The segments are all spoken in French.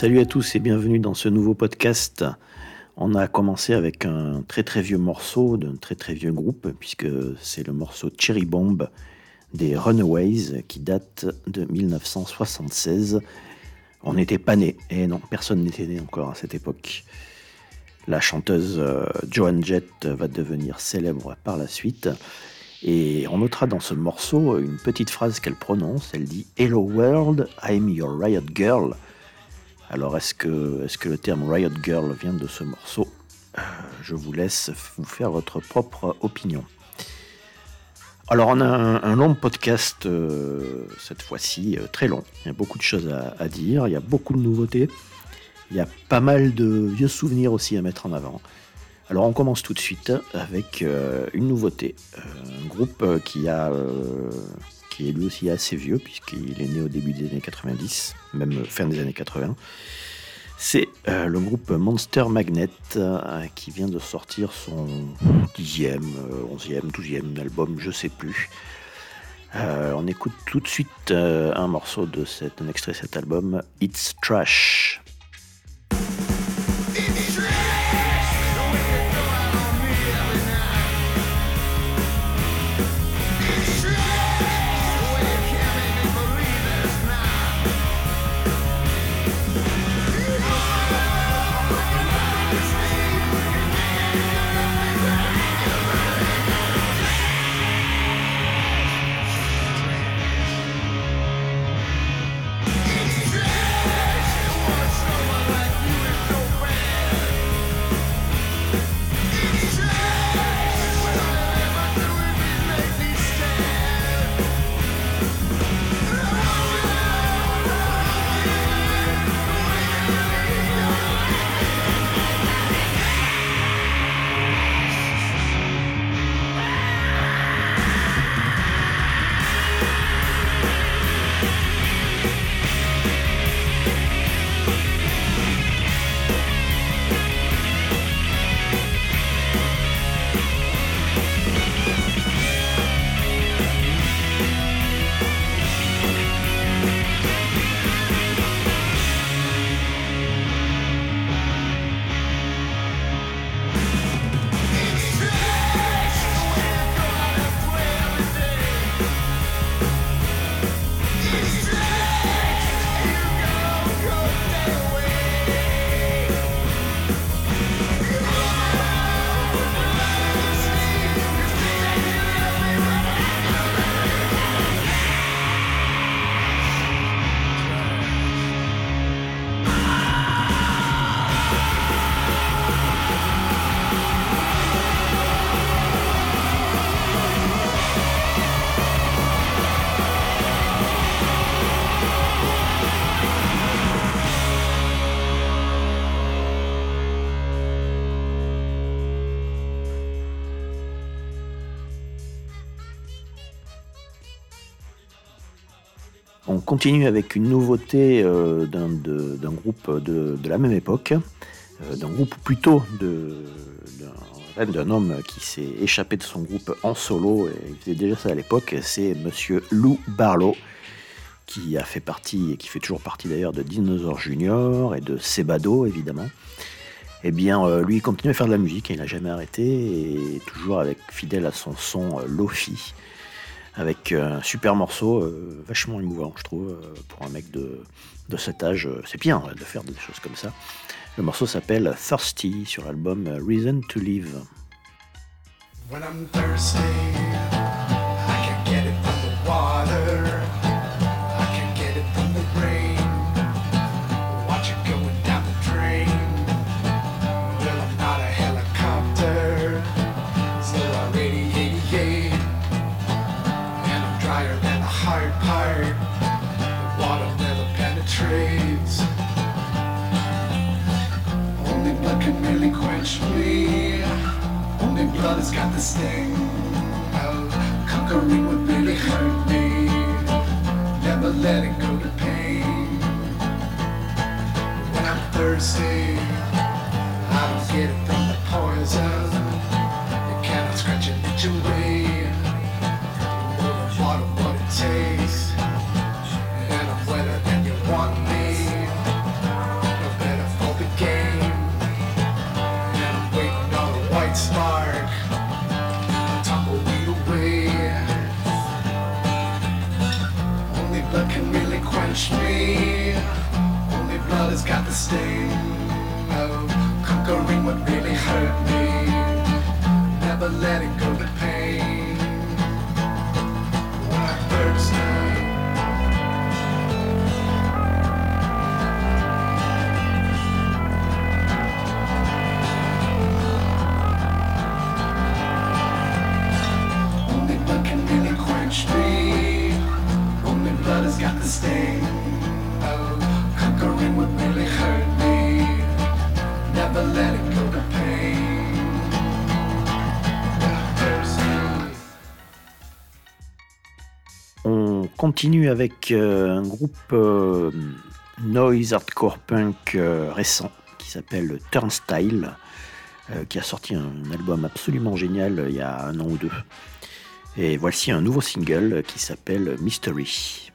Salut à tous et bienvenue dans ce nouveau podcast. On a commencé avec un très très vieux morceau d'un très très vieux groupe, puisque c'est le morceau Cherry Bomb des Runaways qui date de 1976. On n'était pas nés, et non, personne n'était né encore à cette époque. La chanteuse euh, Joan Jett va devenir célèbre par la suite. Et on notera dans ce morceau une petite phrase qu'elle prononce. Elle dit Hello world, I'm your riot girl. Alors est-ce que, est que le terme Riot Girl vient de ce morceau? Euh, Je vous laisse vous faire votre propre opinion. Alors on a un, long podcast euh, cette fois-ci, euh, très long. Il y a beaucoup de choses à, dire, il y a beaucoup de nouveautés. Il y a pas mal de vieux souvenirs aussi à mettre en avant. Alors on commence tout de suite avec une nouveauté. un groupe qui a qui est lui aussi assez vieux, puisqu'il est né au début des années 90, même fin des années 80. C'est euh, le groupe Monster Magnet euh, qui vient de sortir son dixième, euh, onzième, douzième album, je sais plus. on écoute tout de suite un morceau de cet, extrait de cet album, It's Trash. Continue avec une nouveauté euh, d'un groupe de, la même époque, euh, d'un groupe plutôt d'un homme qui s'est échappé de son groupe en solo, et il faisait déjà ça à l'époque, c'est Monsieur Lou Barlow, qui a fait partie, et qui fait toujours partie d'ailleurs de Dinosaur Junior et de Sebado évidemment. Eh bien, euh, lui, il continue à faire de la musique, il n'a jamais arrêté, et toujours avec fidèle à son son Lofi avec un super morceau, euh, vachement émouvant, je trouve, euh, pour un mec de, cet âge. Euh, c'est bien de faire des choses comme ça. Le morceau s'appelle Thirsty sur l'album Reason to Live. Got the sting of conquering what really hurt me. Never letting go to pain. When I'm thirsty, I don't get it from the poison. Continue avec euh, un groupe euh, noise hardcore punk euh, récent qui s'appelle Turnstile, qui a sorti un, album absolument génial il y a un an ou deux. Et voici un nouveau single qui s'appelle Mystery.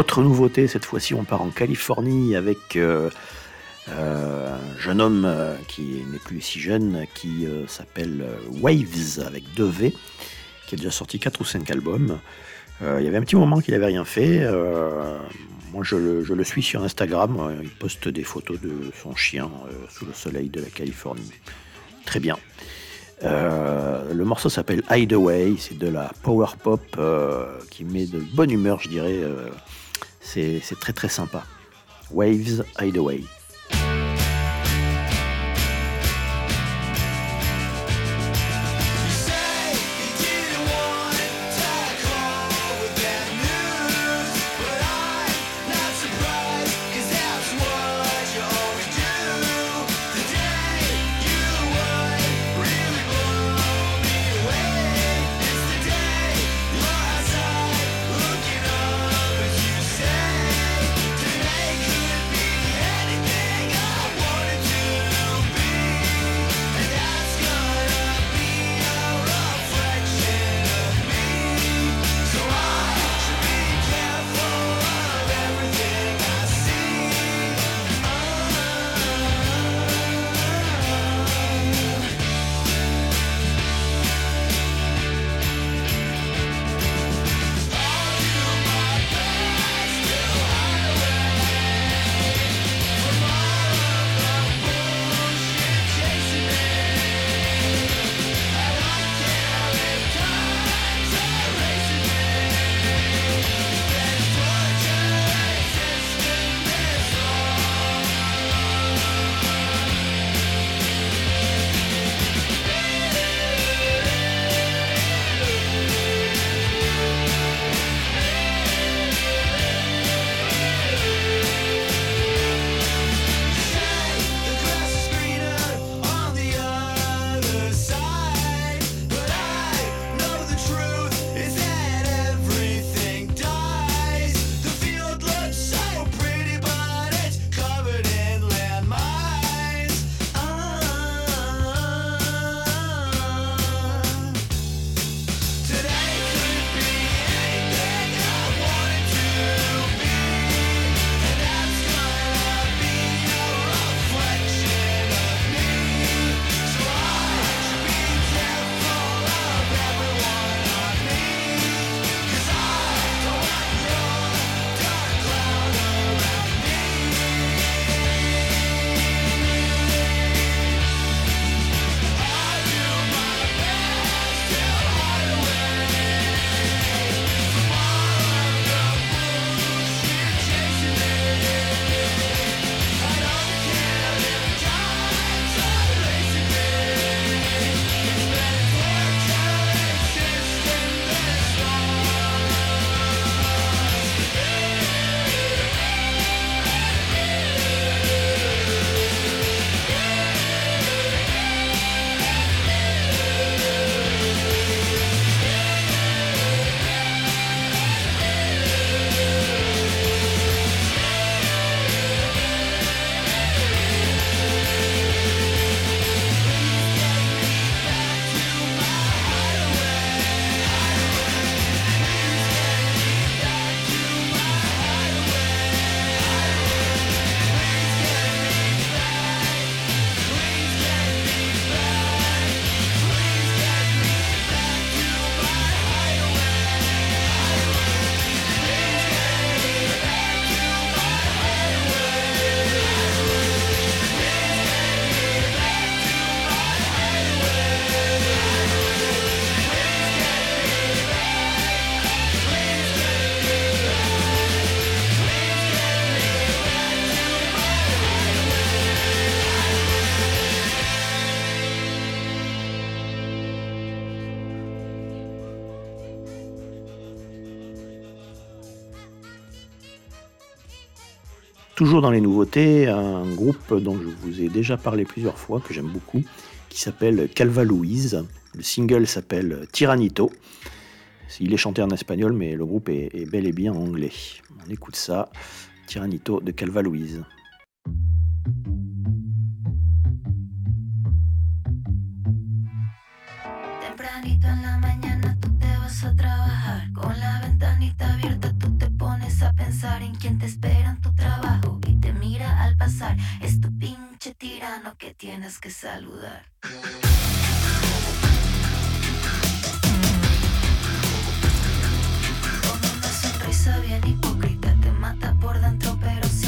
Autre nouveauté, cette fois-ci on part en Californie avec euh, euh, un jeune homme euh, qui n'est plus si jeune, qui s'appelle Waves avec 2 V, qui a déjà sorti 4 ou 5 albums. il y avait un petit moment qu'il n'avait rien fait. moi je le, suis sur Instagram, il poste des photos de son chien sous le soleil de la Californie. Très bien. le morceau s'appelle Hideaway, c'est de la power pop qui met de bonne humeur, je dirais, c'est très très sympa. Waves Hideaway. Dans les nouveautés, un groupe dont je vous ai déjà parlé plusieurs fois, que j'aime beaucoup, qui s'appelle Calva Louise. Le single s'appelle Tyrannito. Il est chanté en espagnol, mais le groupe est, bel et bien en anglais. On écoute ça, Tyrannito de Calva Louise. Con la ventanita abierta te pones en en tu pasar. Es tu pinche tirano que tienes que saludar. Con una sonrisa bien hipócrita te mata por dentro, pero si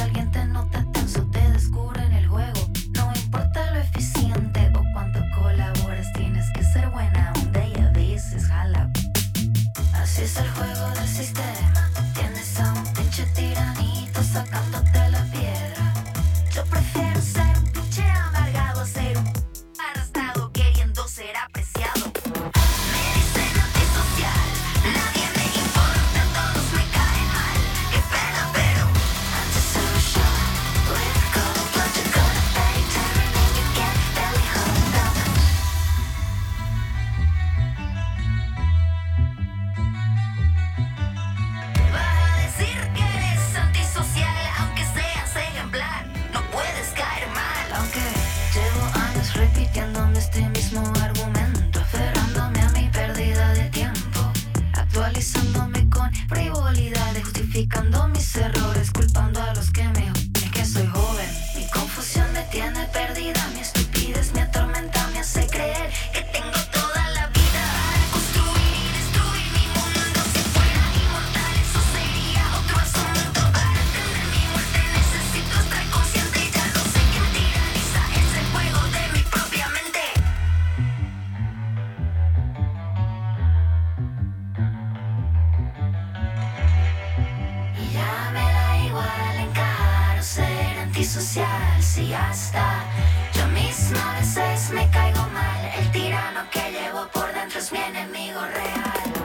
antisocial si hasta yo misma a veces me caigo mal. El tirano que llevo por dentro es mi enemigo real.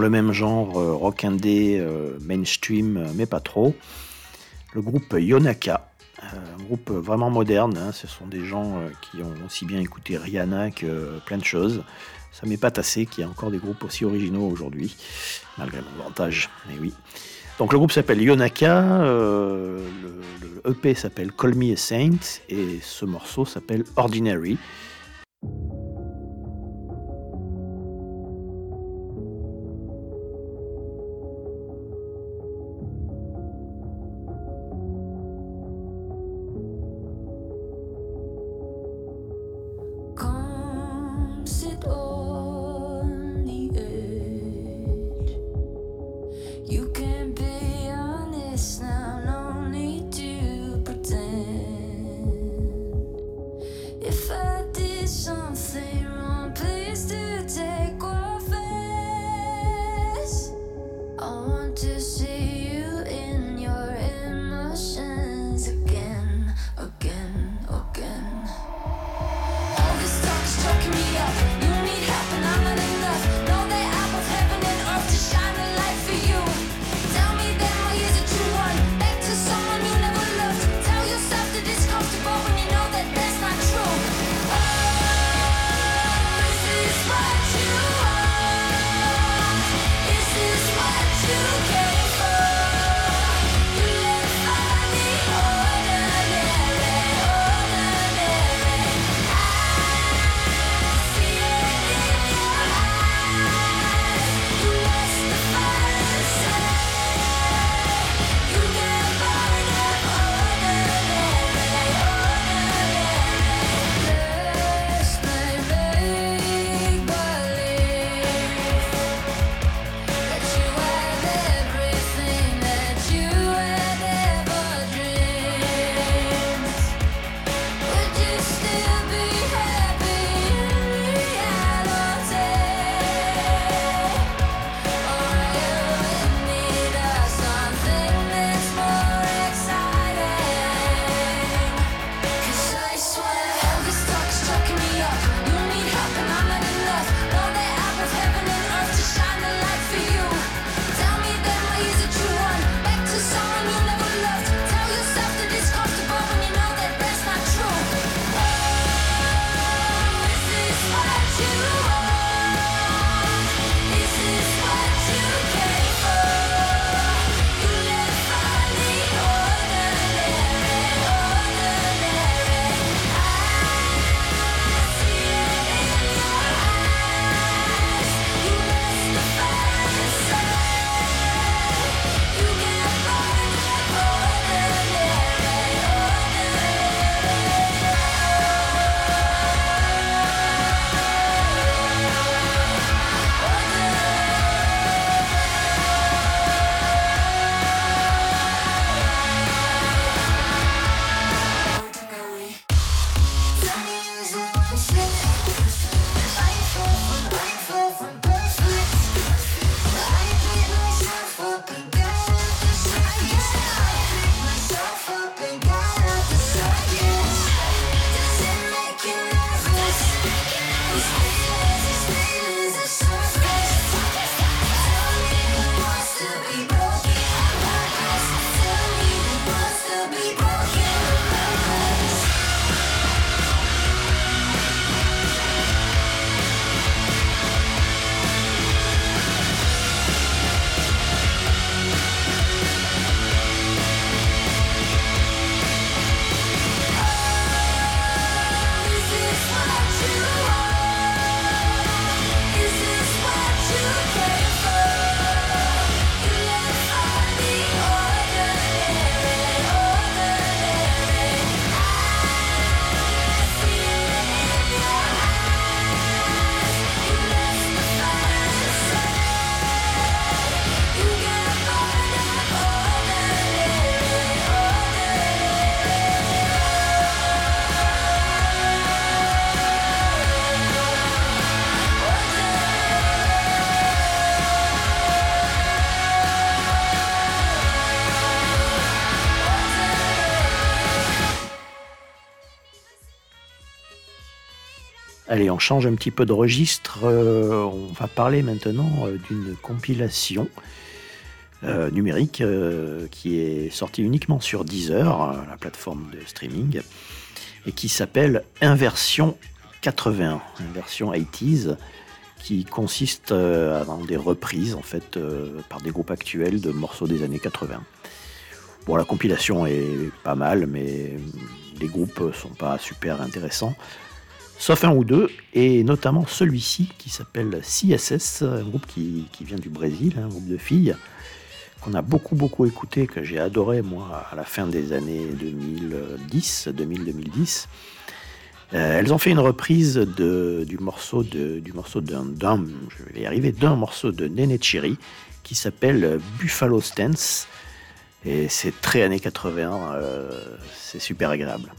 Le même genre, euh, rock indé, euh, mainstream, euh, mais pas trop, le groupe Yonaka, un groupe vraiment moderne. hein, ce sont des gens qui ont aussi bien écouté Rihanna que plein de choses. Ça m'est pas assez qu'il y ait encore des groupes aussi originaux aujourd'hui, malgré mon avantage. Mais oui. Donc le groupe s'appelle Yonaka, euh, le, le EP s'appelle Call Me a Saint et ce morceau s'appelle Ordinary. On change un petit peu de registre. Euh, on va parler maintenant euh, d'une compilation euh, numérique qui est sortie uniquement sur Deezer, la plateforme de streaming, et qui s'appelle Inversion 81, Inversion 80s, qui consiste dans des reprises en fait par des groupes actuels de morceaux des années 80. Bon, la compilation est pas mal, mais les groupes sont pas super intéressants sauf un ou deux, et notamment celui-ci qui s'appelle CSS, un groupe qui, vient du Brésil, un groupe de filles, qu'on a beaucoup beaucoup écouté, que j'ai adoré moi à la fin des années 2010, 2000-2010. Euh, elles ont fait une reprise de, du morceau de, du d'un, je vais y arriver, d'un morceau de Nene Chiri qui s'appelle Buffalo Stance. Et c'est très années 80, euh, c'est super agréable.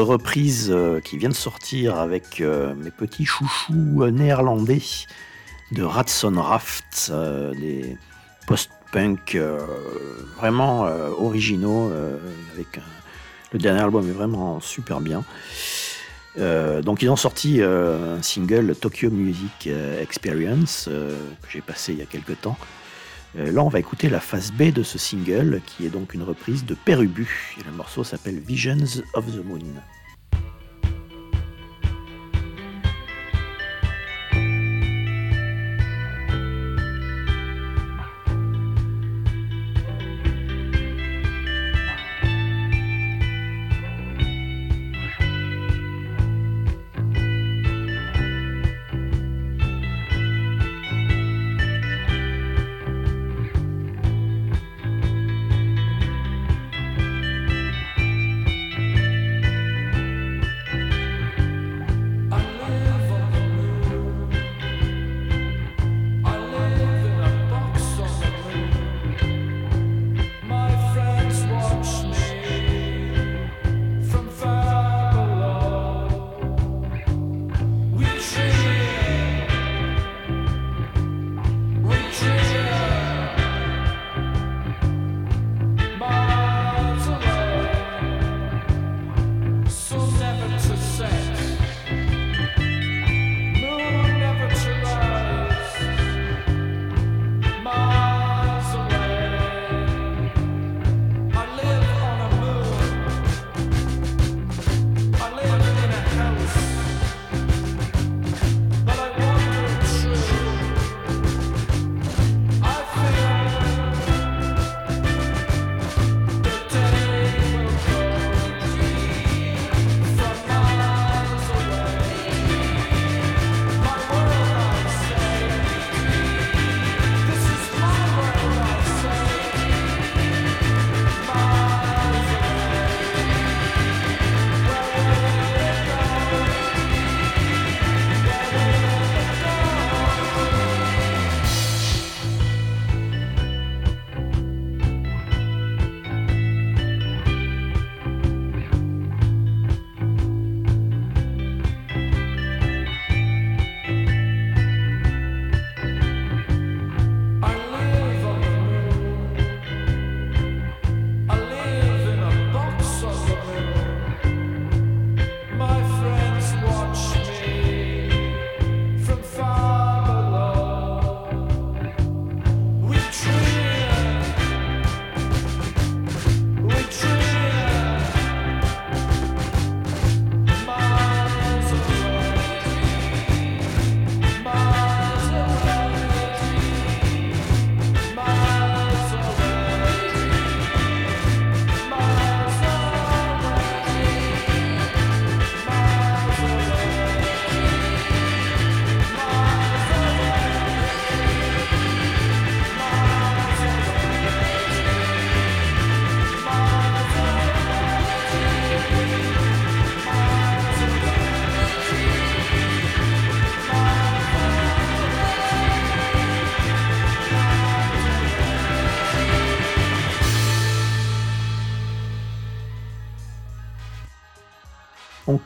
Reprise euh, qui vient de sortir avec euh, mes petits chouchous néerlandais de Ratson Raft, euh, des post-punk vraiment originaux. avec le dernier album est vraiment super bien. donc ils ont sorti un single Tokyo Music Experience que j'ai passé il y a quelques temps. Euh, là, on va écouter la phase B de ce single, qui est donc une reprise de Perubu. Et le morceau s'appelle Visions of the Moon.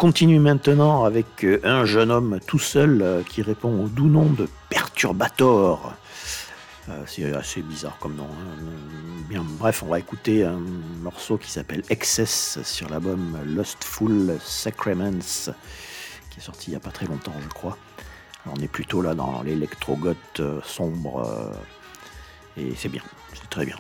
Continue maintenant avec euh, un jeune homme tout seul euh, qui répond au doux nom de Perturbator. Euh, c'est assez bizarre comme nom. Hein. Bref, on va écouter un morceau qui s'appelle Excess sur l'album Lustful Sacraments, qui est sorti il n'y a pas très longtemps, je crois. on est plutôt là dans l'électrogoth sombre, et c'est bien, c'est très bien.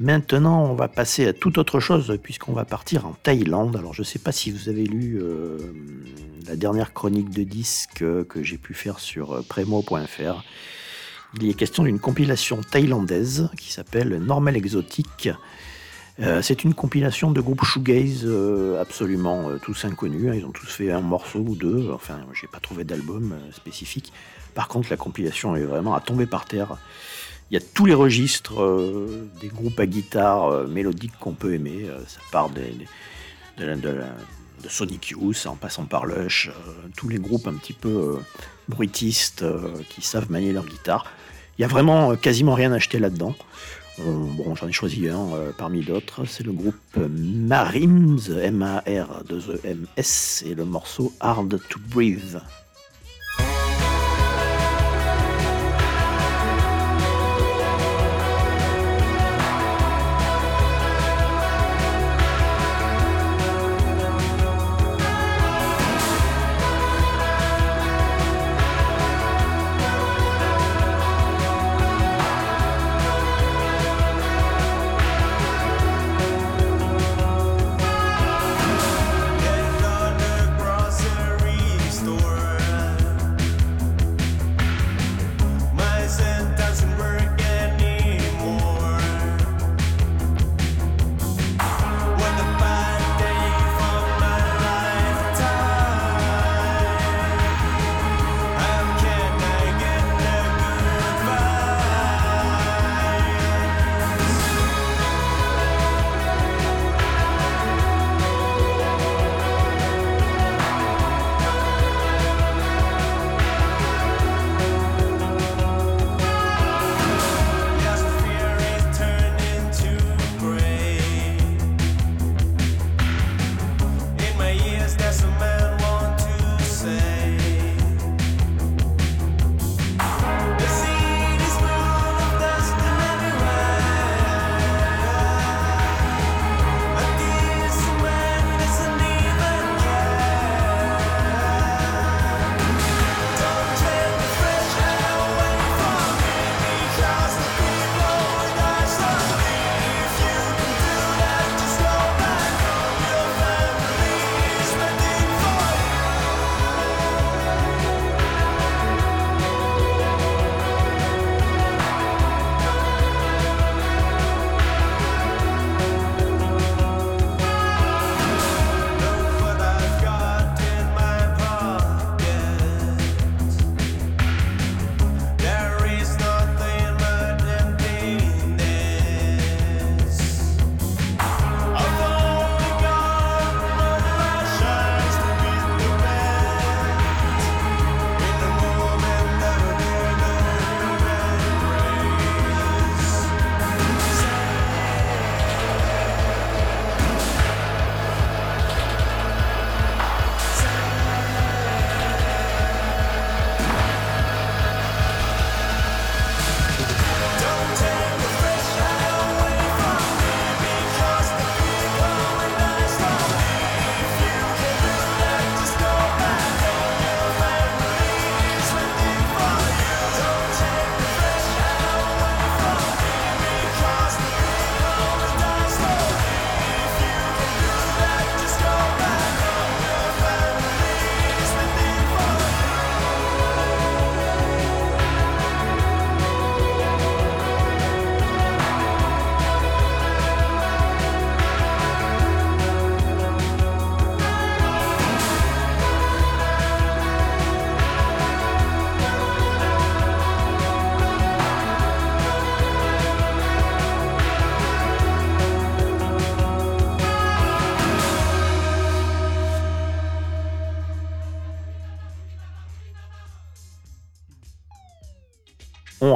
Maintenant, on va passer à toute autre chose puisqu'on va partir en Thaïlande. Alors, je ne sais pas si vous avez lu euh, la dernière chronique de disque que j'ai pu faire sur euh, premo.fr. Il est question d'une compilation thaïlandaise qui s'appelle Normal Exotique. Euh, c'est une compilation de groupes shoegaze absolument tous inconnus. Ils ont tous fait un morceau ou deux. Enfin, j'ai pas trouvé d'album spécifique. Par contre, la compilation est vraiment à tomber par terre. Il y a tous les registres euh, des groupes à guitare euh, mélodiques qu'on peut aimer. Euh, ça part de, Sonic Youth en passant par Lush, tous les groupes un petit peu bruitistes qui savent manier leur guitare. Il y a vraiment quasiment rien à acheter là-dedans. bon, j'en ai choisi un parmi d'autres. C'est le groupe Marims, M-A-R-2-E-M-S, et le morceau Hard to Breathe.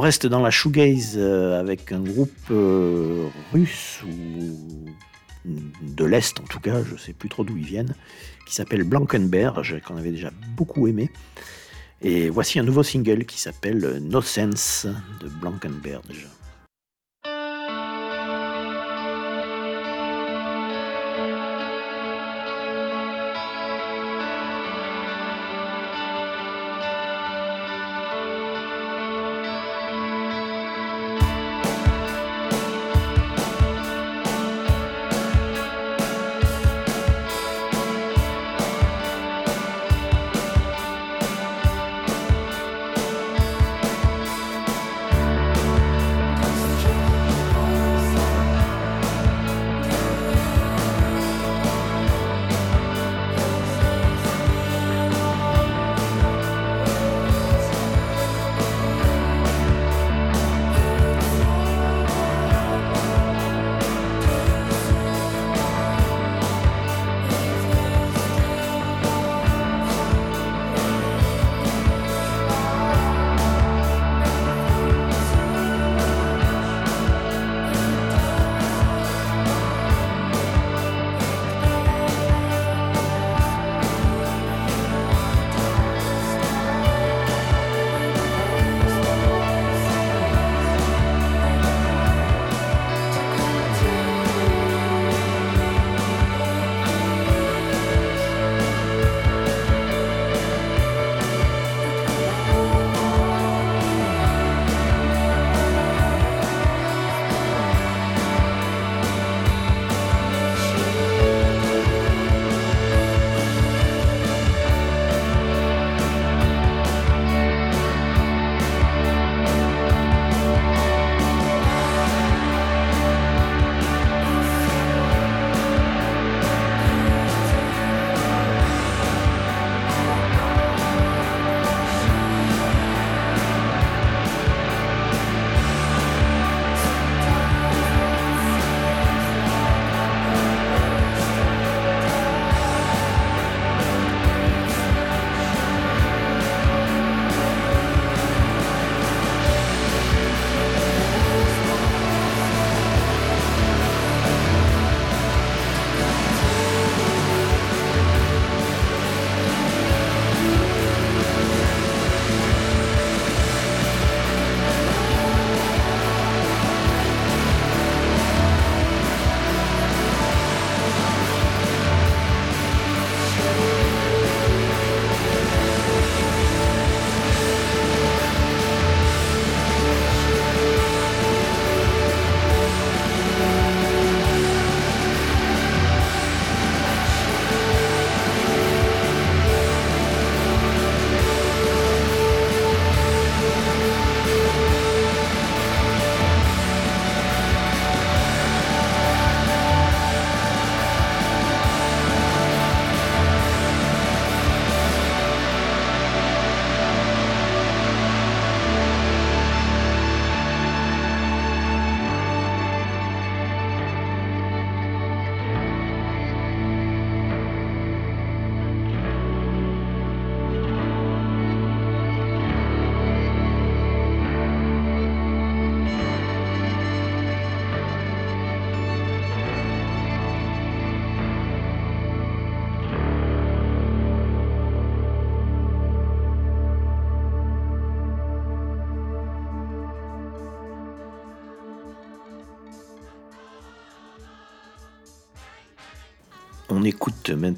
Reste dans la shoegaze euh, avec un groupe euh, russe ou de l'Est en tout cas, je ne sais plus trop d'où ils viennent, qui s'appelle Blankenberg, qu'on avait déjà beaucoup aimé. Et voici un nouveau single qui s'appelle No Sense de Blankenberg.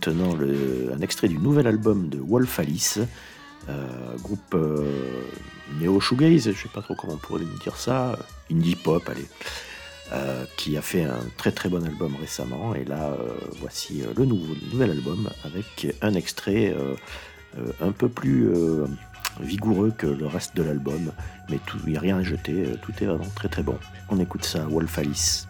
Maintenant le- un extrait du nouvel album de Wolf Alice, euh, groupe euh, néo-shoegaze, je sais pas trop comment on pourrait dire ça, indie pop, allez, euh, qui a fait un très très bon album récemment. Et là, euh, voici euh, le nouveau, nouvel album avec un extrait euh, euh, un peu plus euh, vigoureux que le reste de l'album, mais il n'y a rien à jeter, euh, tout est vraiment très très bon. On écoute ça, Wolf Alice.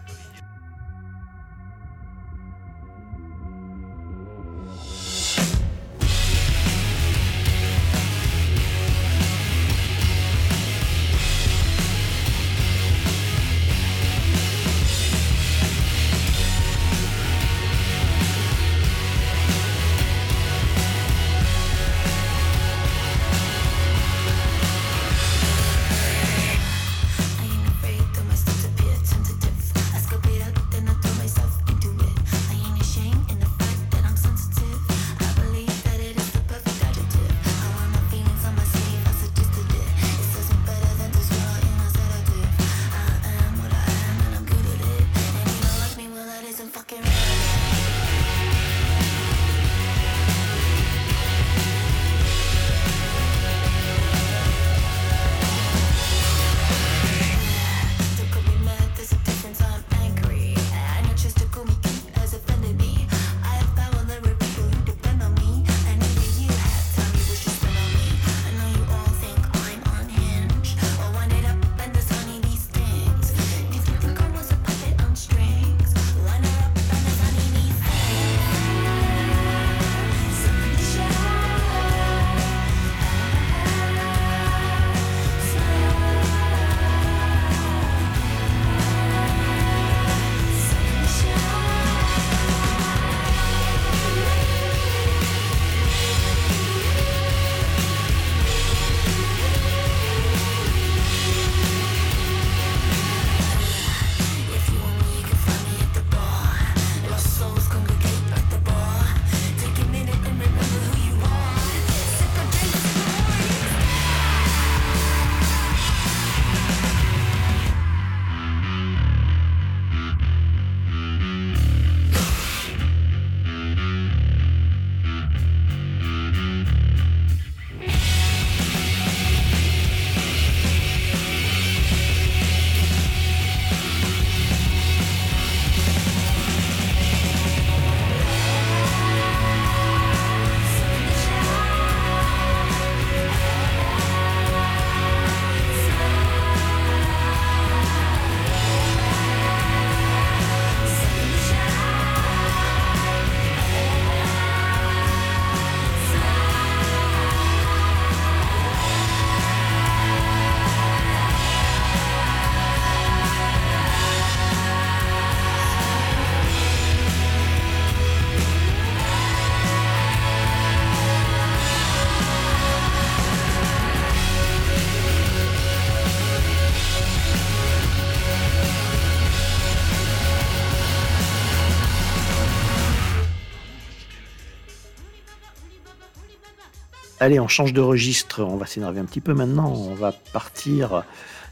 Allez, on change de registre, on va s'énerver un petit peu maintenant, on va partir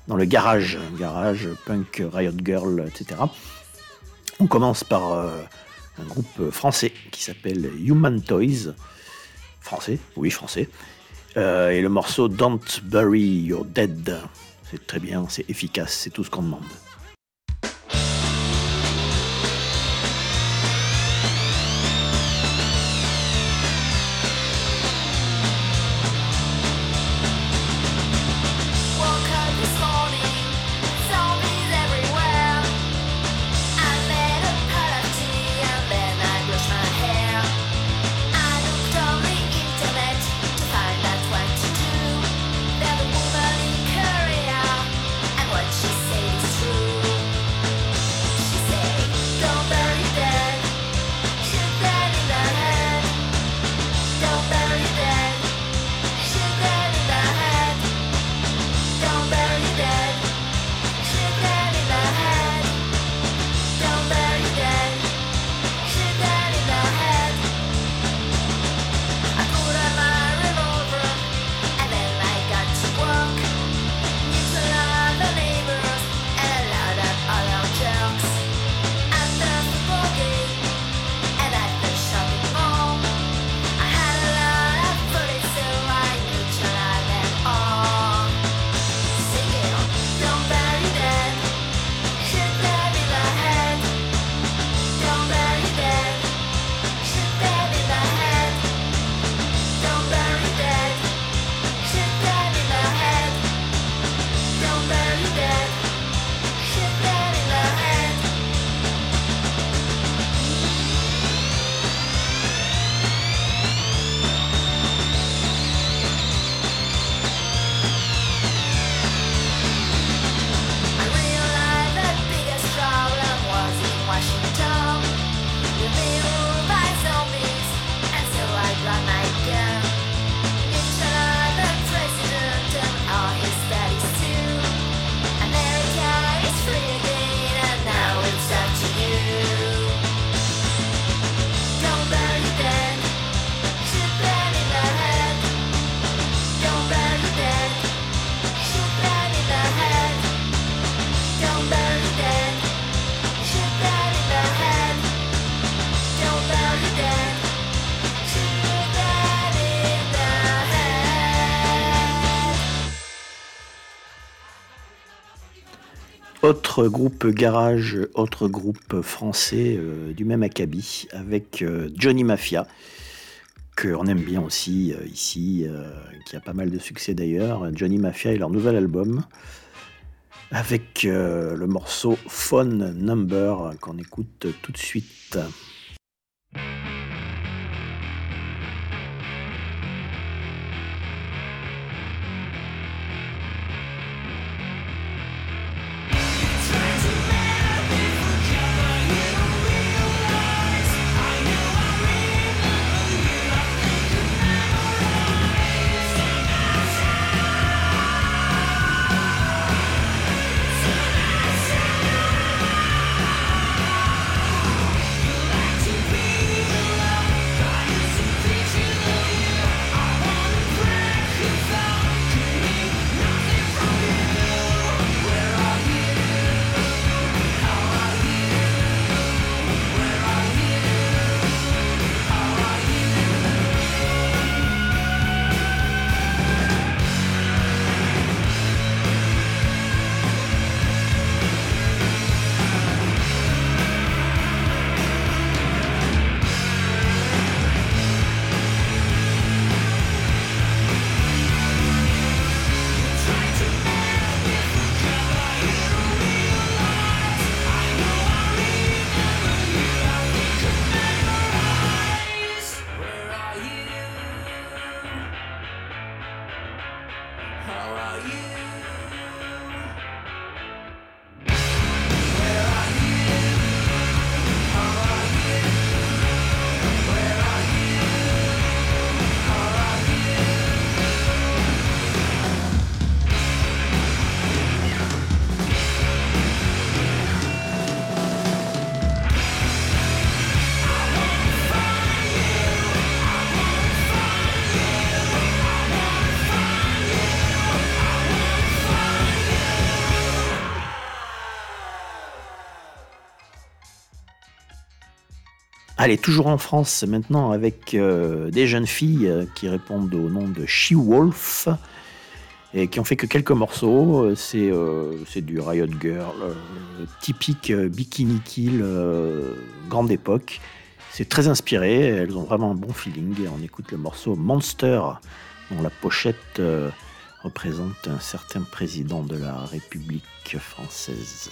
dans le garage, garage, punk, riot girl, etc. On commence par euh, un groupe français qui s'appelle Human Toys. Français, oui, français. Euh, et le morceau Don't Bury Your Dead. C'est très bien, c'est efficace, c'est tout ce qu'on demande. Autre groupe garage, autre groupe français euh, du même acabit avec euh, Johnny Mafia, qu'on aime bien aussi euh, ici, qui a pas mal de succès d'ailleurs. Johnny Mafia et leur nouvel album avec le morceau Phone Number qu'on écoute tout de suite. Allez, toujours en France maintenant avec euh, des jeunes filles euh, qui répondent au nom de She-Wolf et qui ont fait que quelques morceaux. Euh, c'est du Riot Girl, typique Bikini Kill, grande époque. C'est très inspiré, elles ont vraiment un bon feeling. On écoute le morceau Monster, dont la pochette représente un certain président de la République française.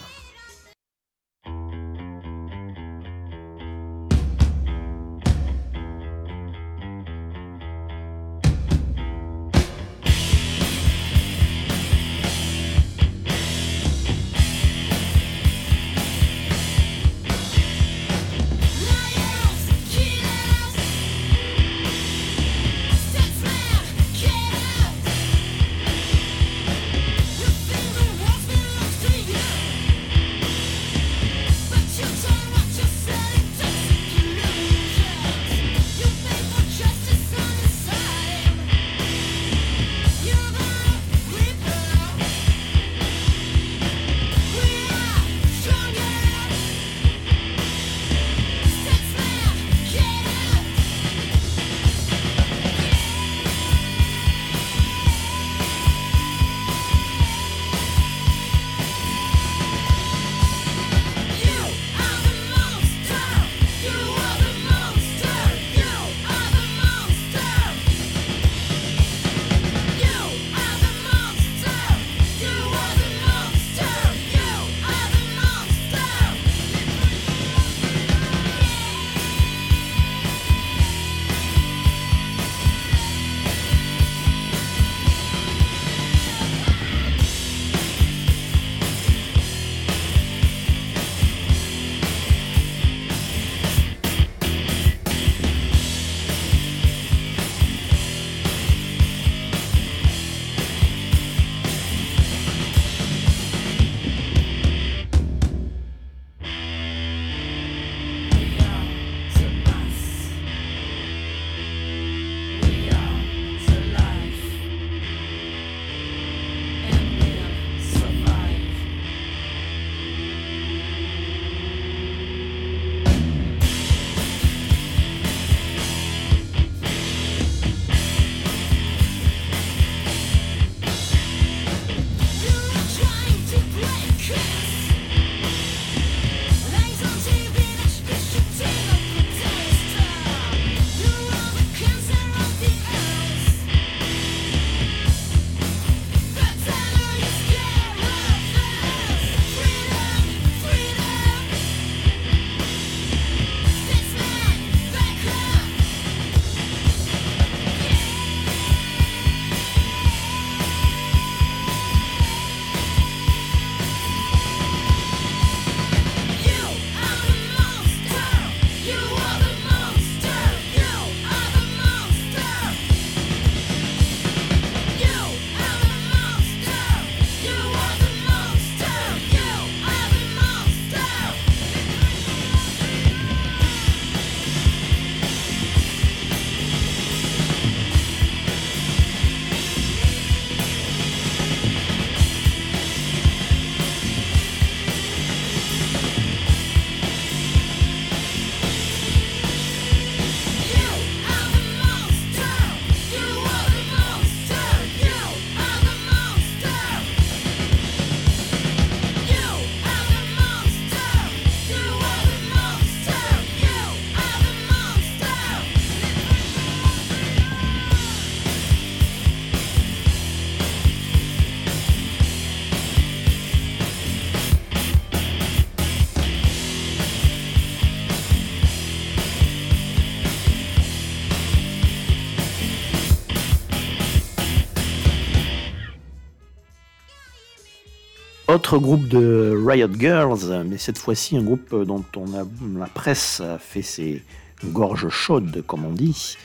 Autre groupe de Riot Girls, mais cette fois-ci un groupe dont on a, la presse a fait ses gorges chaudes, comme on dit.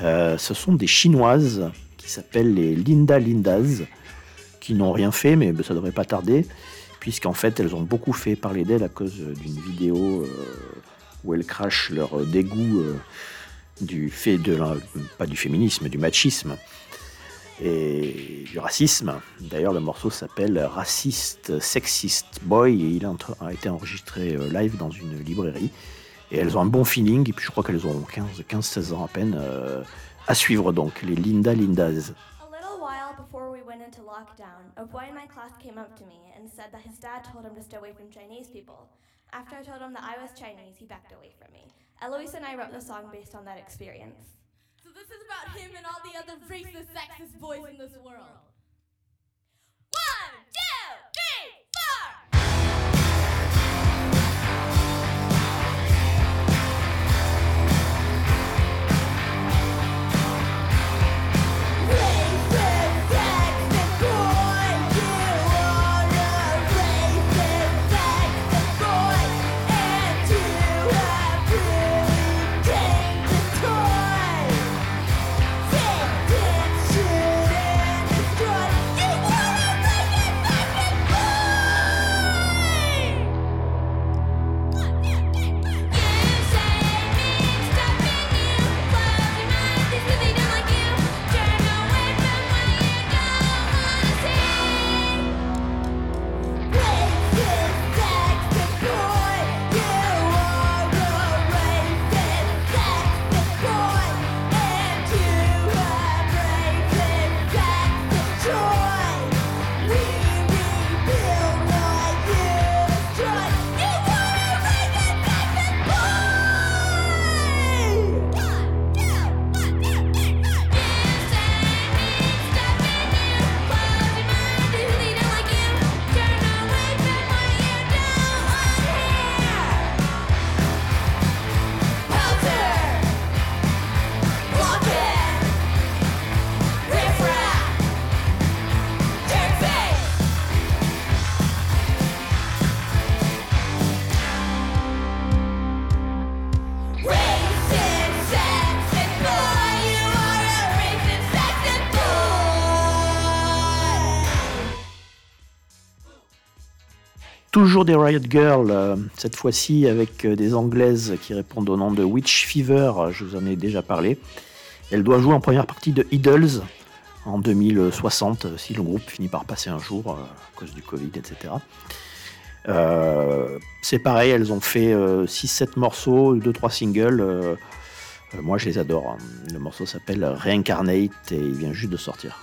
Euh, ce sont des Chinoises qui s'appellent les Linda Lindas, qui n'ont rien fait, mais ça devrait pas tarder, puisqu'en fait elles ont beaucoup fait parler d'elles à cause d'une vidéo euh, où elles crachent leur dégoût euh, du fait de pas du féminisme, du machisme et du racisme. D'ailleurs, le morceau s'appelle Raciste Sexist Boy et il a été enregistré euh, live dans une librairie. Et elles ont un bon feeling, et puis je crois qu'elles ont 15-16 ans à peine. Euh, à suivre donc, les Linda Lindas. Before we went into lockdown, a boy in my class came up to me and said that his dad told him to stay away from Chinese people. After I told him that I was Chinese, he backed away from me. Eloise and I wrote the song based on that experience. This is about him and all the other racist, sexist boys in this world. One, two, Toujours des Riot Girls, euh, cette fois-ci avec euh, des Anglaises qui répondent au nom de Witch Fever, je vous en ai déjà parlé. Elle doit jouer en première partie de Idols en 2060, si le groupe finit par passer un jour euh, à cause du Covid, etc. Euh, c'est pareil, elles ont fait 6-7 morceaux, 2-3 singles. euh, euh, moi, je les adore. hein. Le morceau s'appelle Reincarnate et il vient juste de sortir.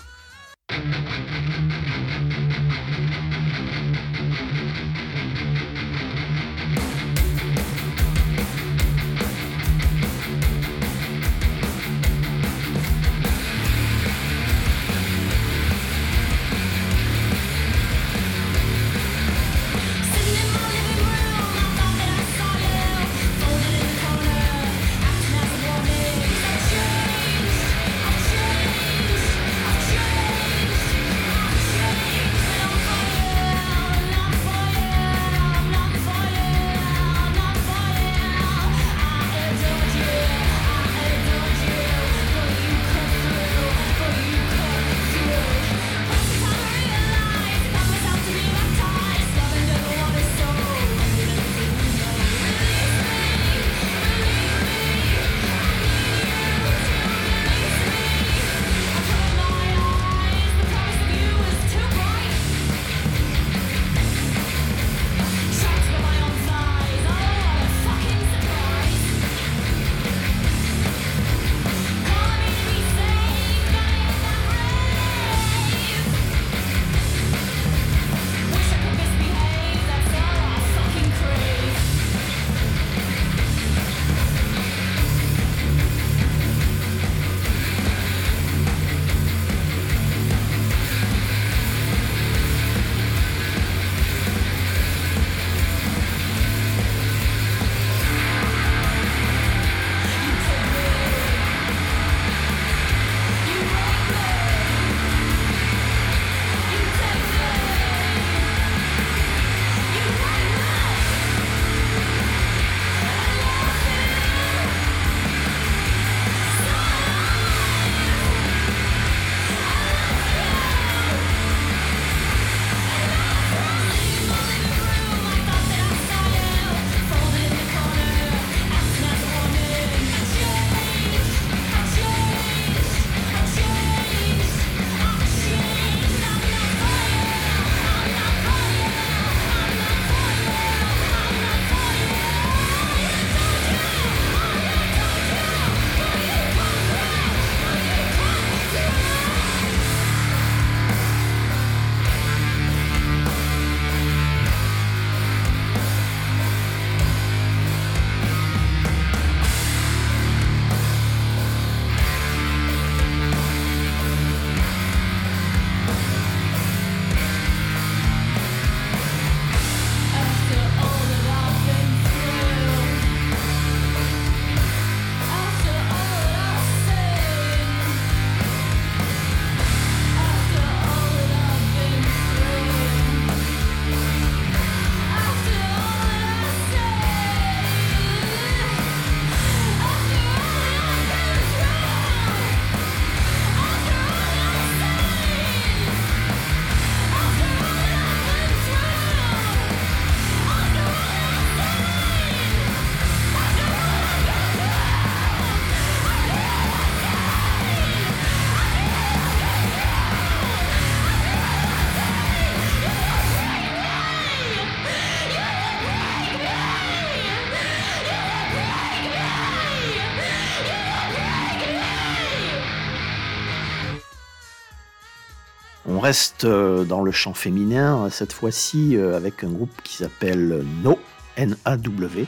Reste euh, dans le chant féminin, cette fois-ci euh, avec un groupe qui s'appelle No, N-A-W.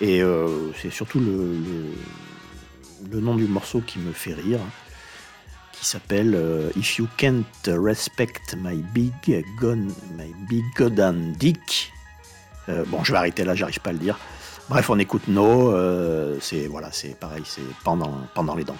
Et euh, c'est surtout le, le- nom du morceau qui me fait rire, qui s'appelle euh, If You Can't Respect My Big Gun, My Big Godan Dick. Euh, bon, je vais arrêter là, j'arrive pas à le dire. Bref, on écoute No, euh, c'est voilà, c'est pareil, c'est pendant, pendant les dents.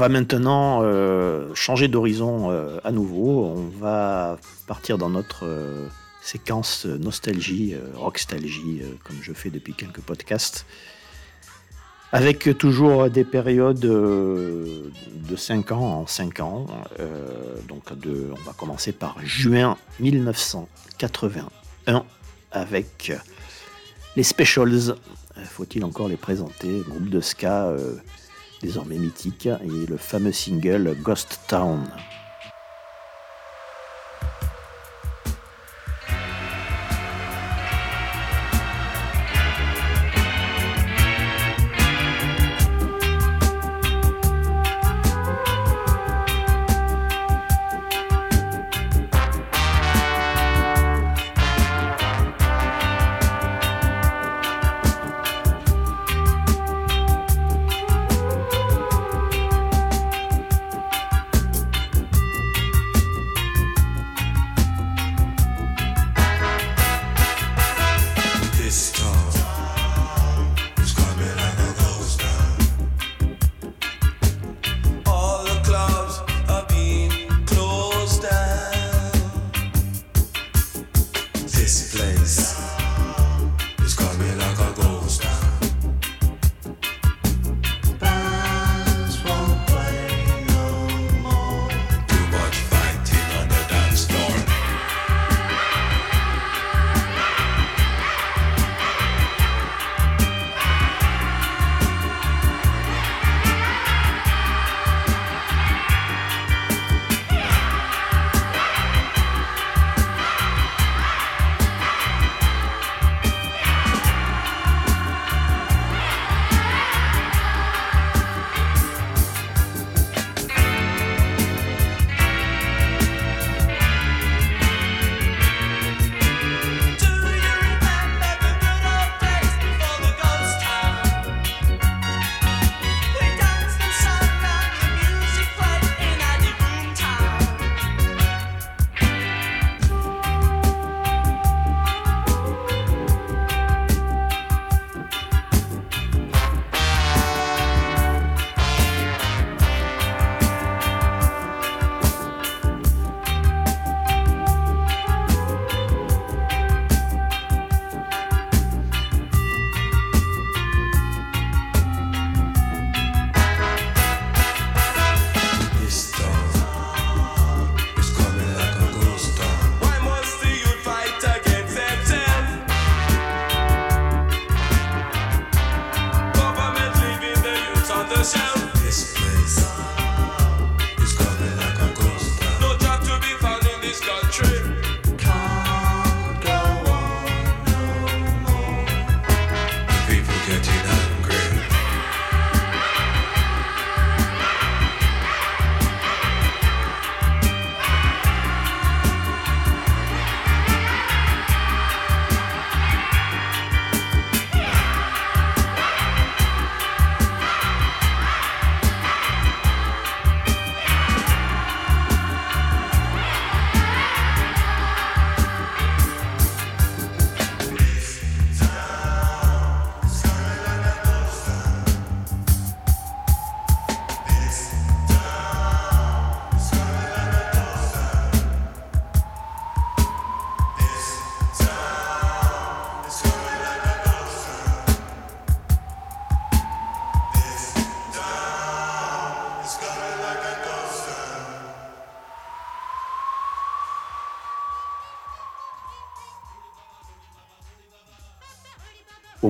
Va maintenant euh, changer d'horizon euh, à nouveau. On va partir dans notre euh, séquence nostalgie, rockstalgie, comme je fais depuis quelques podcasts. Avec toujours des périodes de 5 ans en 5 ans. Donc de, on va commencer par juin 1981 avec les Specials. Faut-il encore les présenter? Groupe de ska désormais mythique et le fameux single Ghost Town.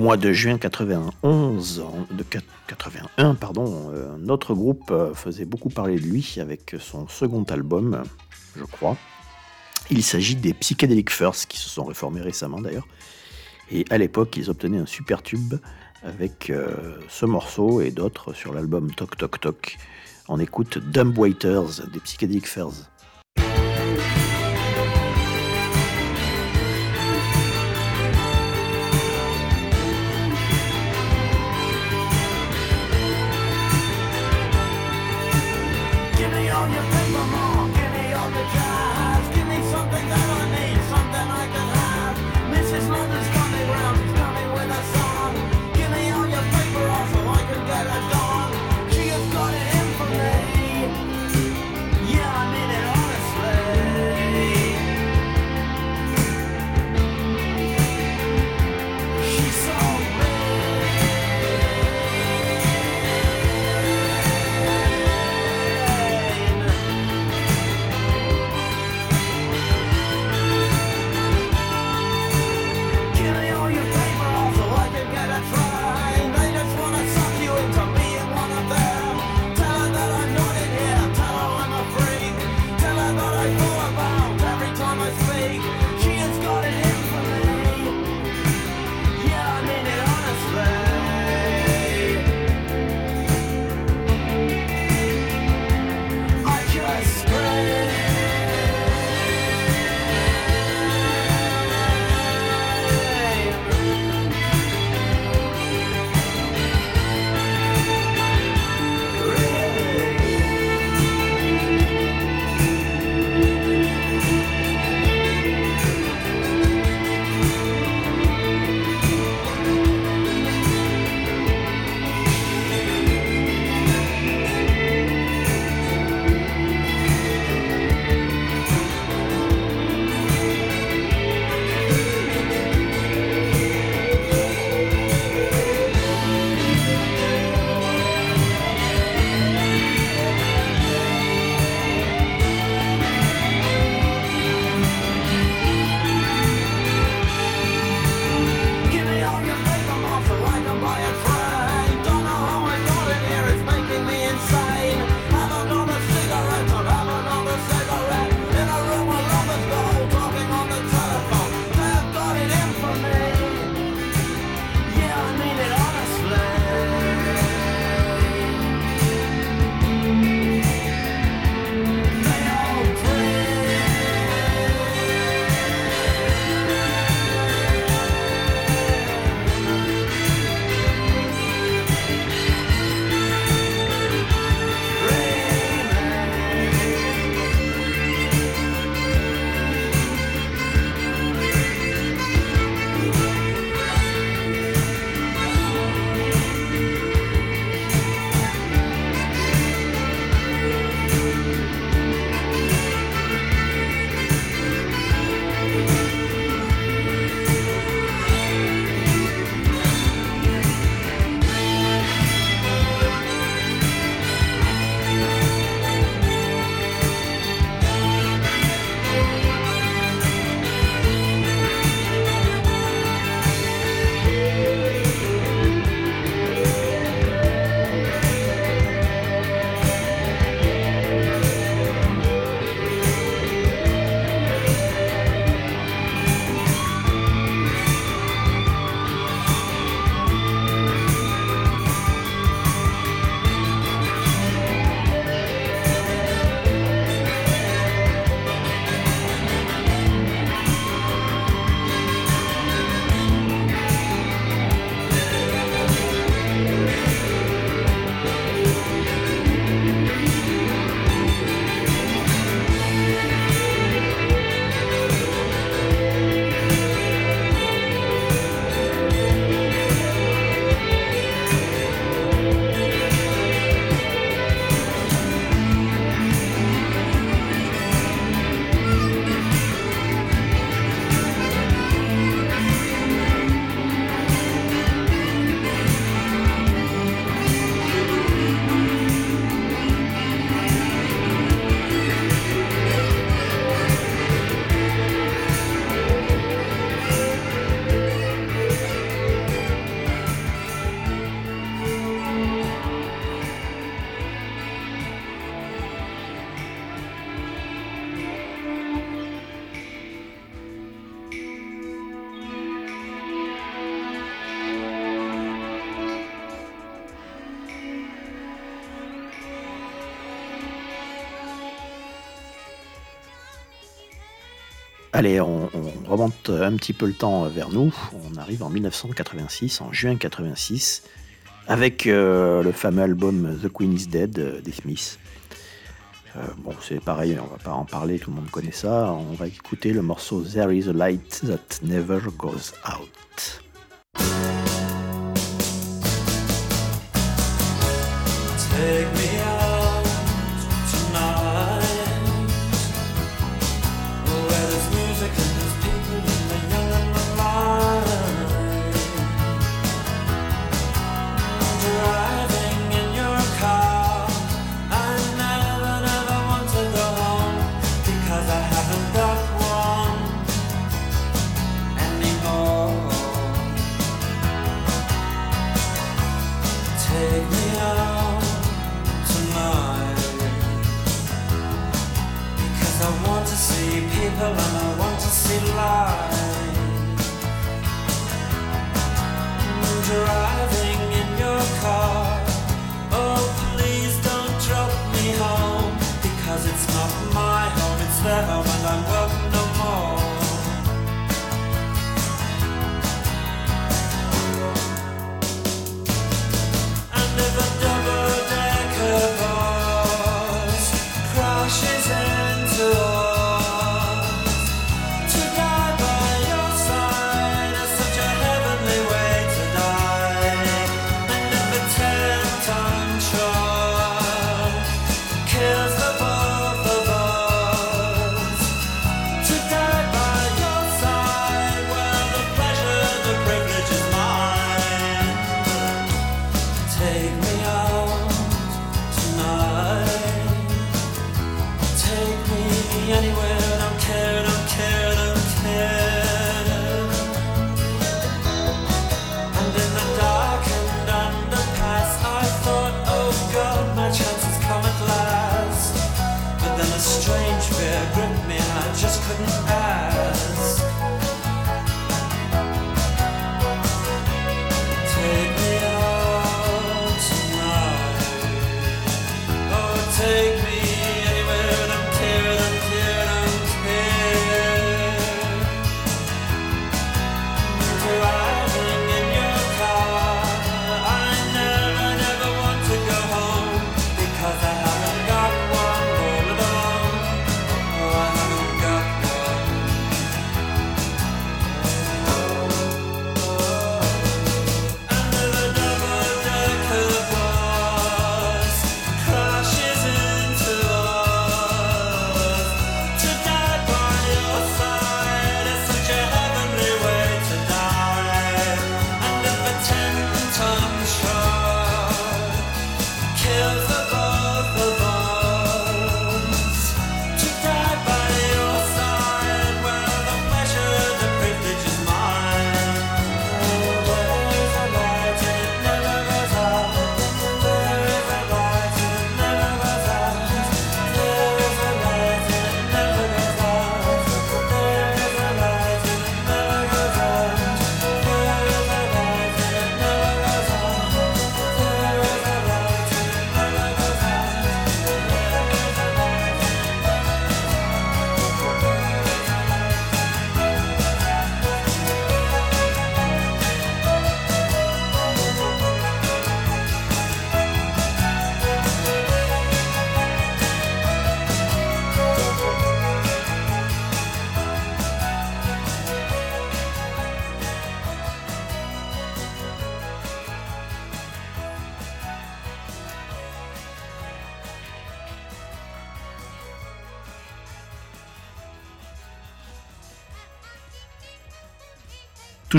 Au mois de juin 91, en- de quat- 81, pardon, euh, un autre groupe euh, faisait beaucoup parler de lui avec son second album, je crois. Il s'agit des Psychedelic First, qui se sont réformés récemment d'ailleurs. Et à l'époque, ils obtenaient un super tube avec euh, ce morceau et d'autres sur l'album Toc Toc Toc. On écoute Dumb Waiters des Psychedelic First. Allez, on, on remonte un petit peu le temps vers nous. On arrive en 1986, en juin 86, avec euh, le fameux album The Queen is Dead euh, des Smiths. Euh, bon, c'est pareil, on va pas en parler, tout le monde connaît ça. On va écouter le morceau There is a light that never goes out.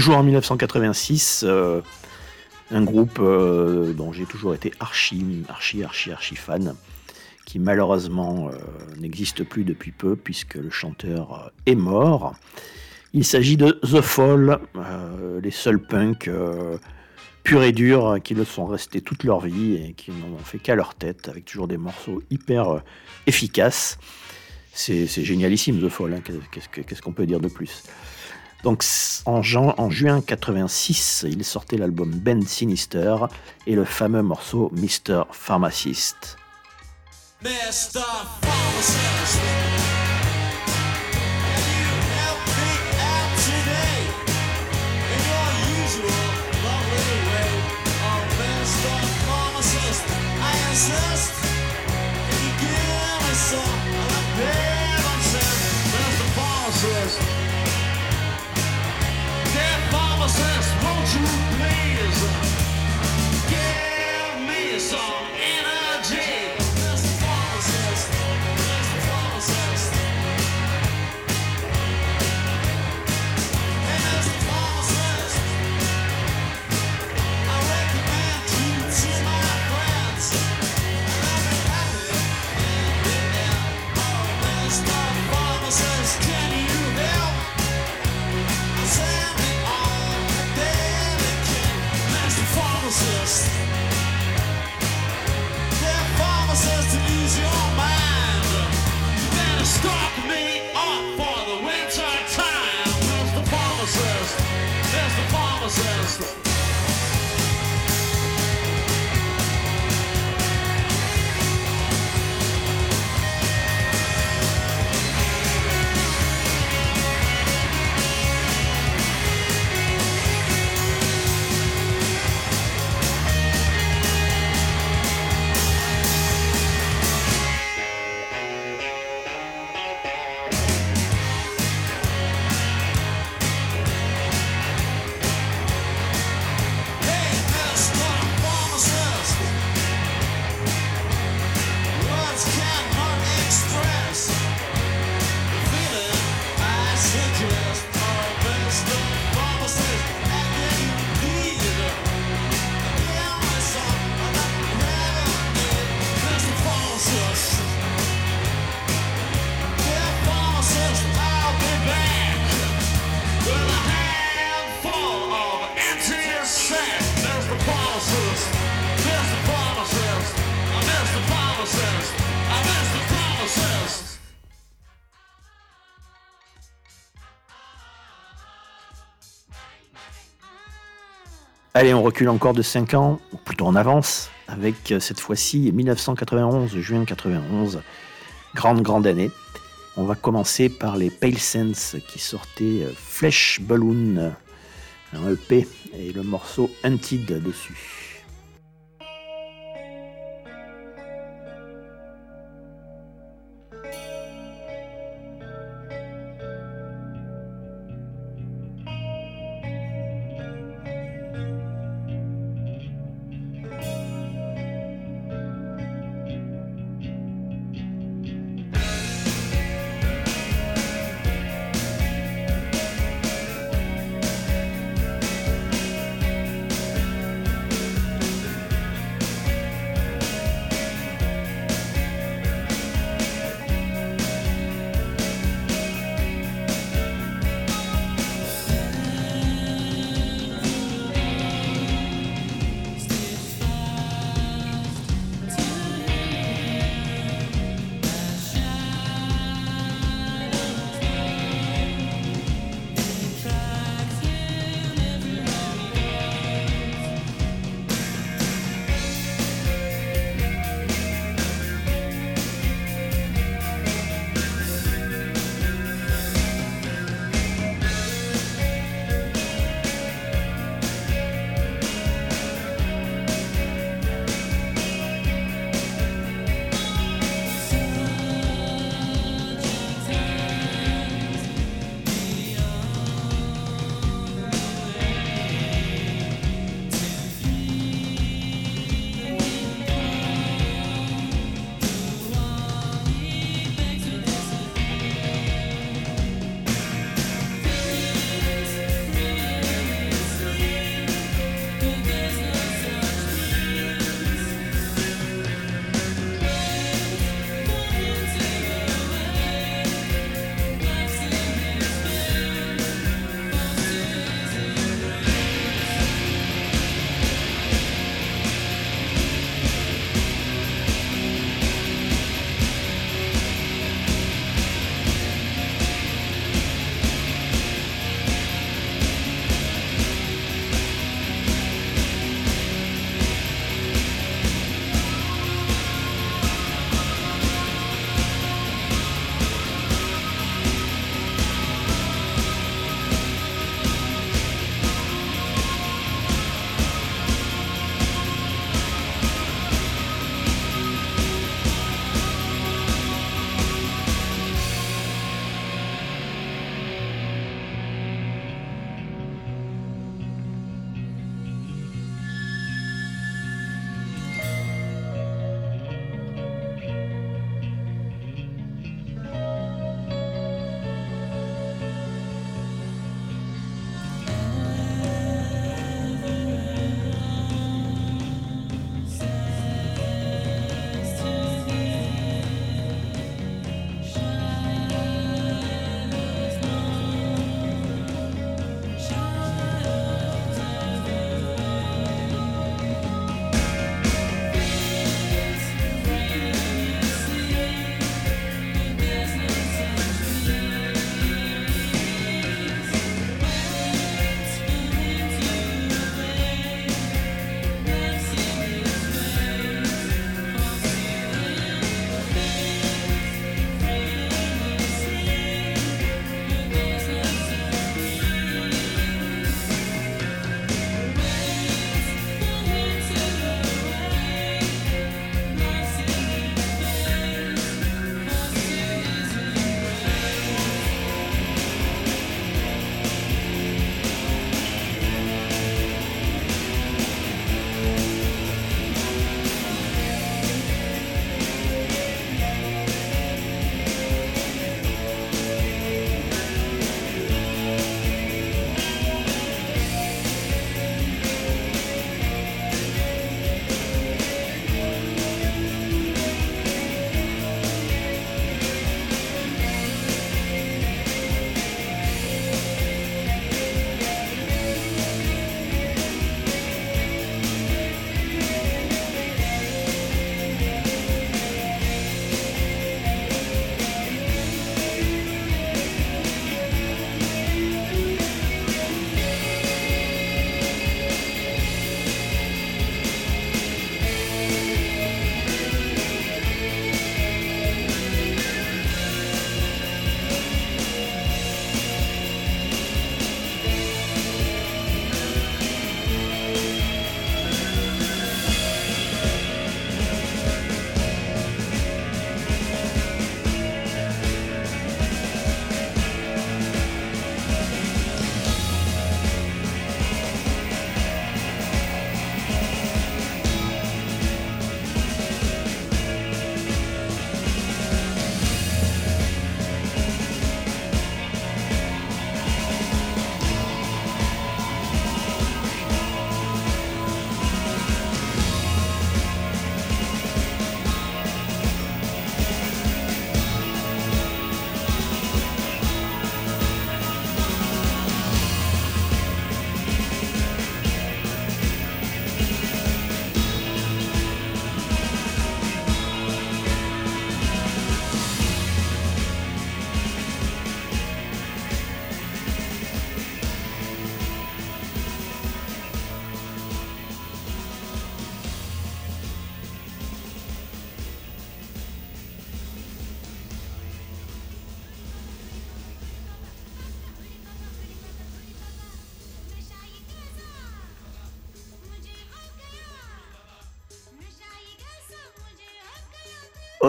En 1986, euh, un groupe euh, dont j'ai toujours été archi, archi, archi, archi fan, qui malheureusement euh, n'existe plus depuis peu puisque le chanteur est mort. Il s'agit de The Fall, les seuls punks purs et durs qui le sont restés toute leur vie et qui n'en ont fait qu'à leur tête, avec toujours des morceaux hyper efficaces. C'est génialissime The Fall, hein, qu'est-ce que- qu'est-ce qu'on peut dire de plus? Donc en, jan- en juin 86, il sortait l'album Ben Sinister et le fameux morceau Mr. Pharmacist. Mr. Pharmacist. Allez, on recule encore de 5 ans, ou plutôt en avance, avec euh, cette fois-ci 1991, juin 91. Grande, grande année. On va commencer par les Pale Sense qui sortaient euh, Flesh Balloon, un EP, et le morceau Hunted dessus.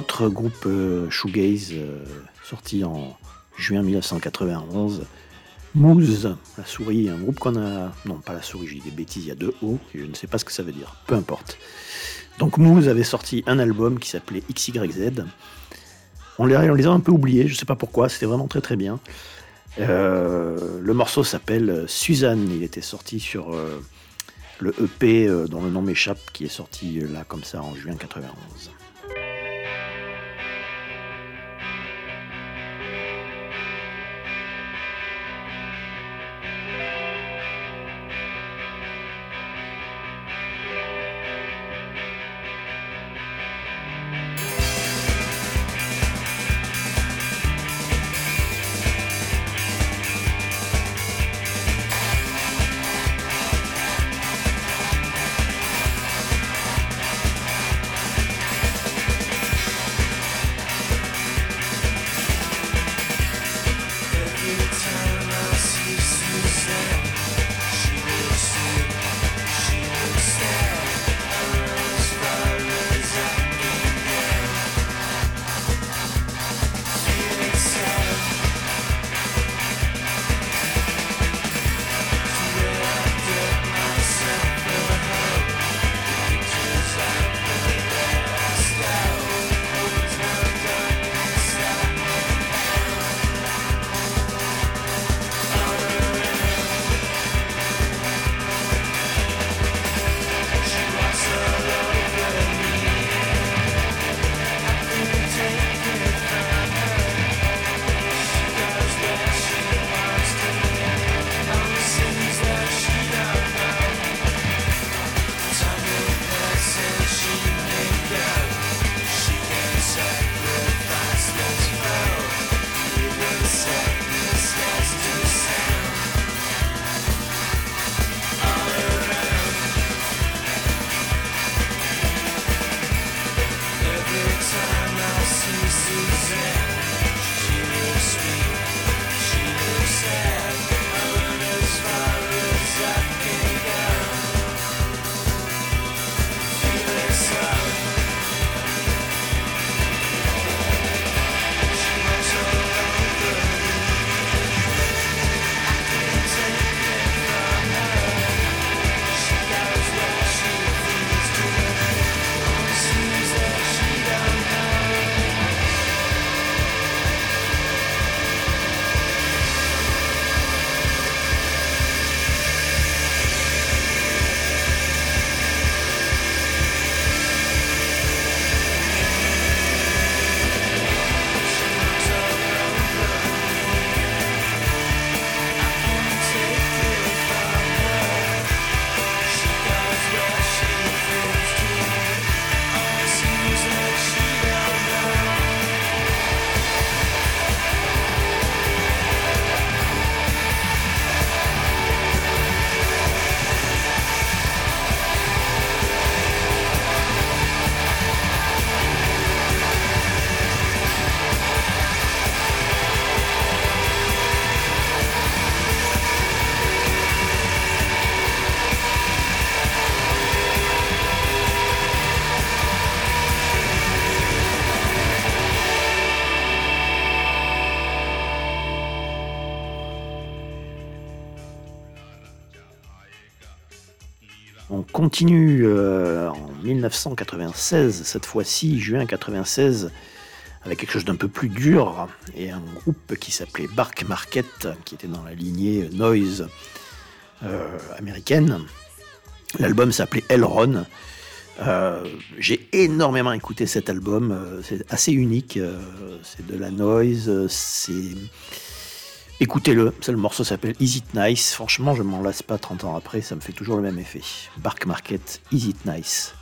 Autre groupe euh, shoegaze euh, sorti en juin 1991, Moose, la souris, un groupe qu'on a... Non, pas la souris, j'ai des bêtises, il y a deux O, je ne sais pas ce que ça veut dire, peu importe. Donc Moose avait sorti un album qui s'appelait XYZ. On les, on les a un peu oubliés, je ne sais pas pourquoi, c'était vraiment très très bien. Euh, le morceau s'appelle Suzanne, il était sorti sur le EP dont le nom m'échappe, qui est sorti là comme ça en juin 91. Continue euh, en 1996, cette fois-ci, juin 96, avec quelque chose d'un peu plus dur, et un groupe qui s'appelait Bark Market, qui était dans la lignée Noise euh, américaine. L'album s'appelait Elron. Euh, J'ai énormément écouté cet album, euh, c'est assez unique, c'est de la noise, c'est... Écoutez-le, le morceau s'appelle Is It Nice. Franchement, je m'en lasse pas 30 ans après, ça me fait toujours le même effet. Bark Market, Is It Nice.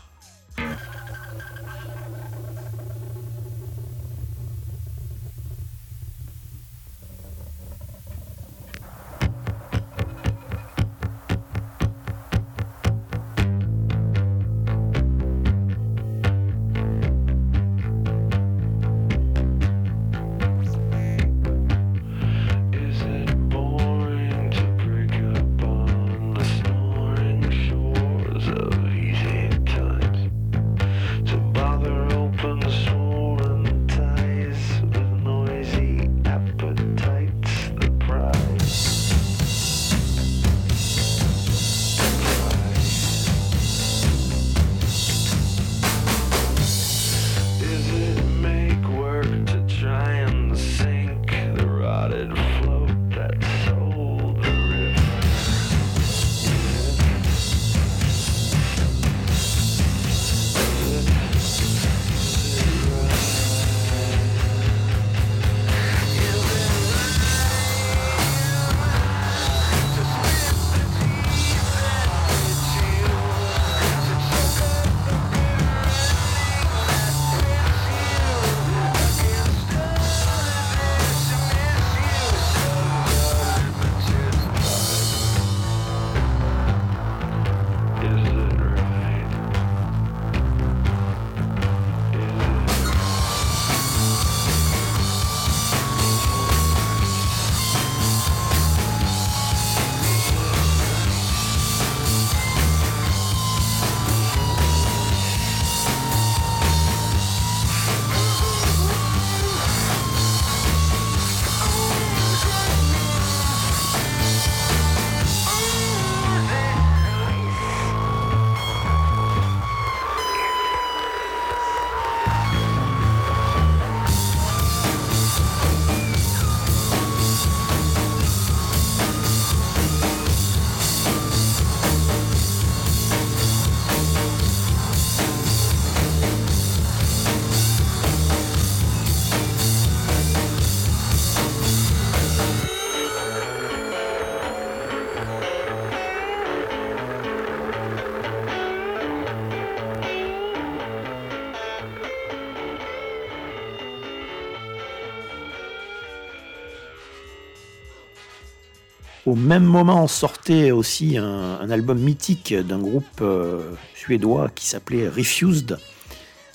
Au même moment sortait aussi un, album mythique d'un groupe euh, suédois qui s'appelait Refused.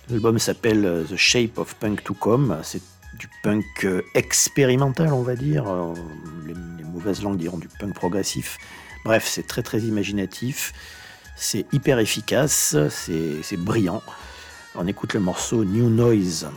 L'album s'appelle euh, The Shape of Punk to Come. C'est du punk euh, expérimental, on va dire. Les, les mauvaises langues diront du punk progressif. Bref, c'est très très imaginatif. C'est hyper efficace. C'est brillant. On écoute le morceau New Noise.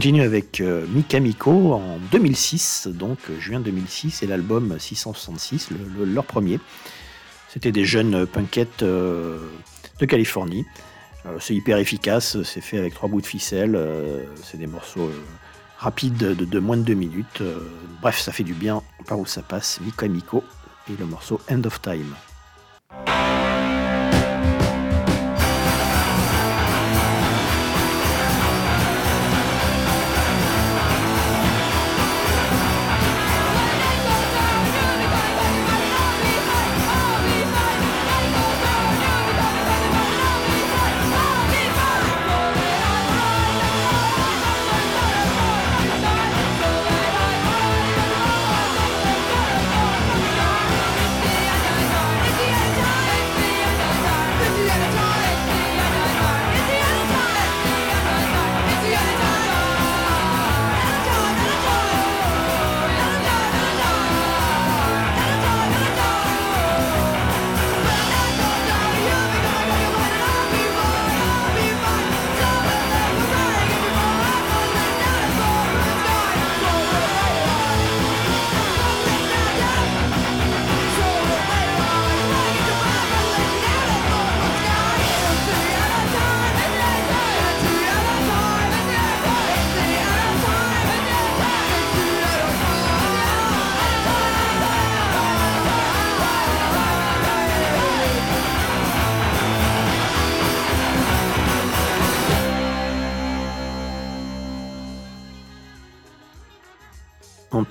Continue avec euh, Mikamiko en 2006, donc euh, juin 2006, et l'album 666, le- le- leur premier. C'était des jeunes punkettes euh, de Californie. Euh, c'est hyper efficace, c'est fait avec trois bouts de ficelle, c'est des morceaux rapides de, de moins de deux minutes. bref, ça fait du bien par où ça passe. Mikamiko et le morceau End of Time.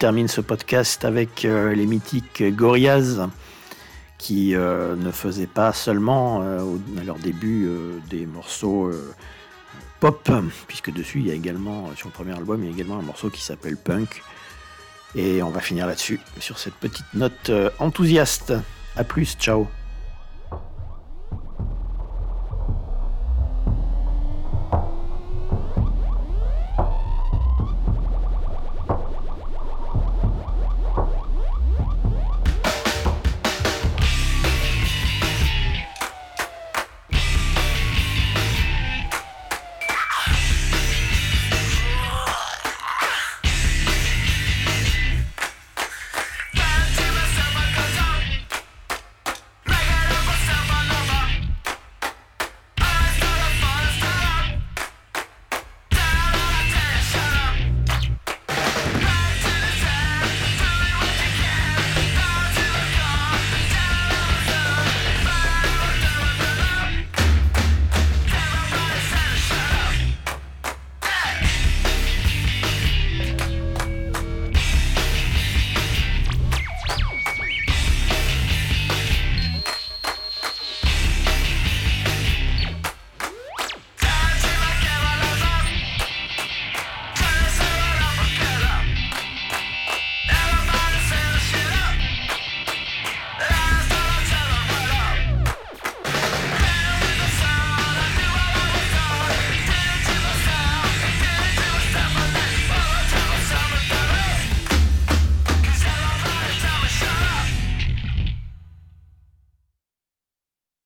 Termine ce podcast avec euh, les mythiques Gorillaz qui euh, ne faisaient pas seulement euh, à leur début des morceaux pop, puisque dessus il y a également, sur le premier album, il y a également un morceau qui s'appelle Punk. Et on va finir là-dessus, sur cette petite note enthousiaste. A plus, ciao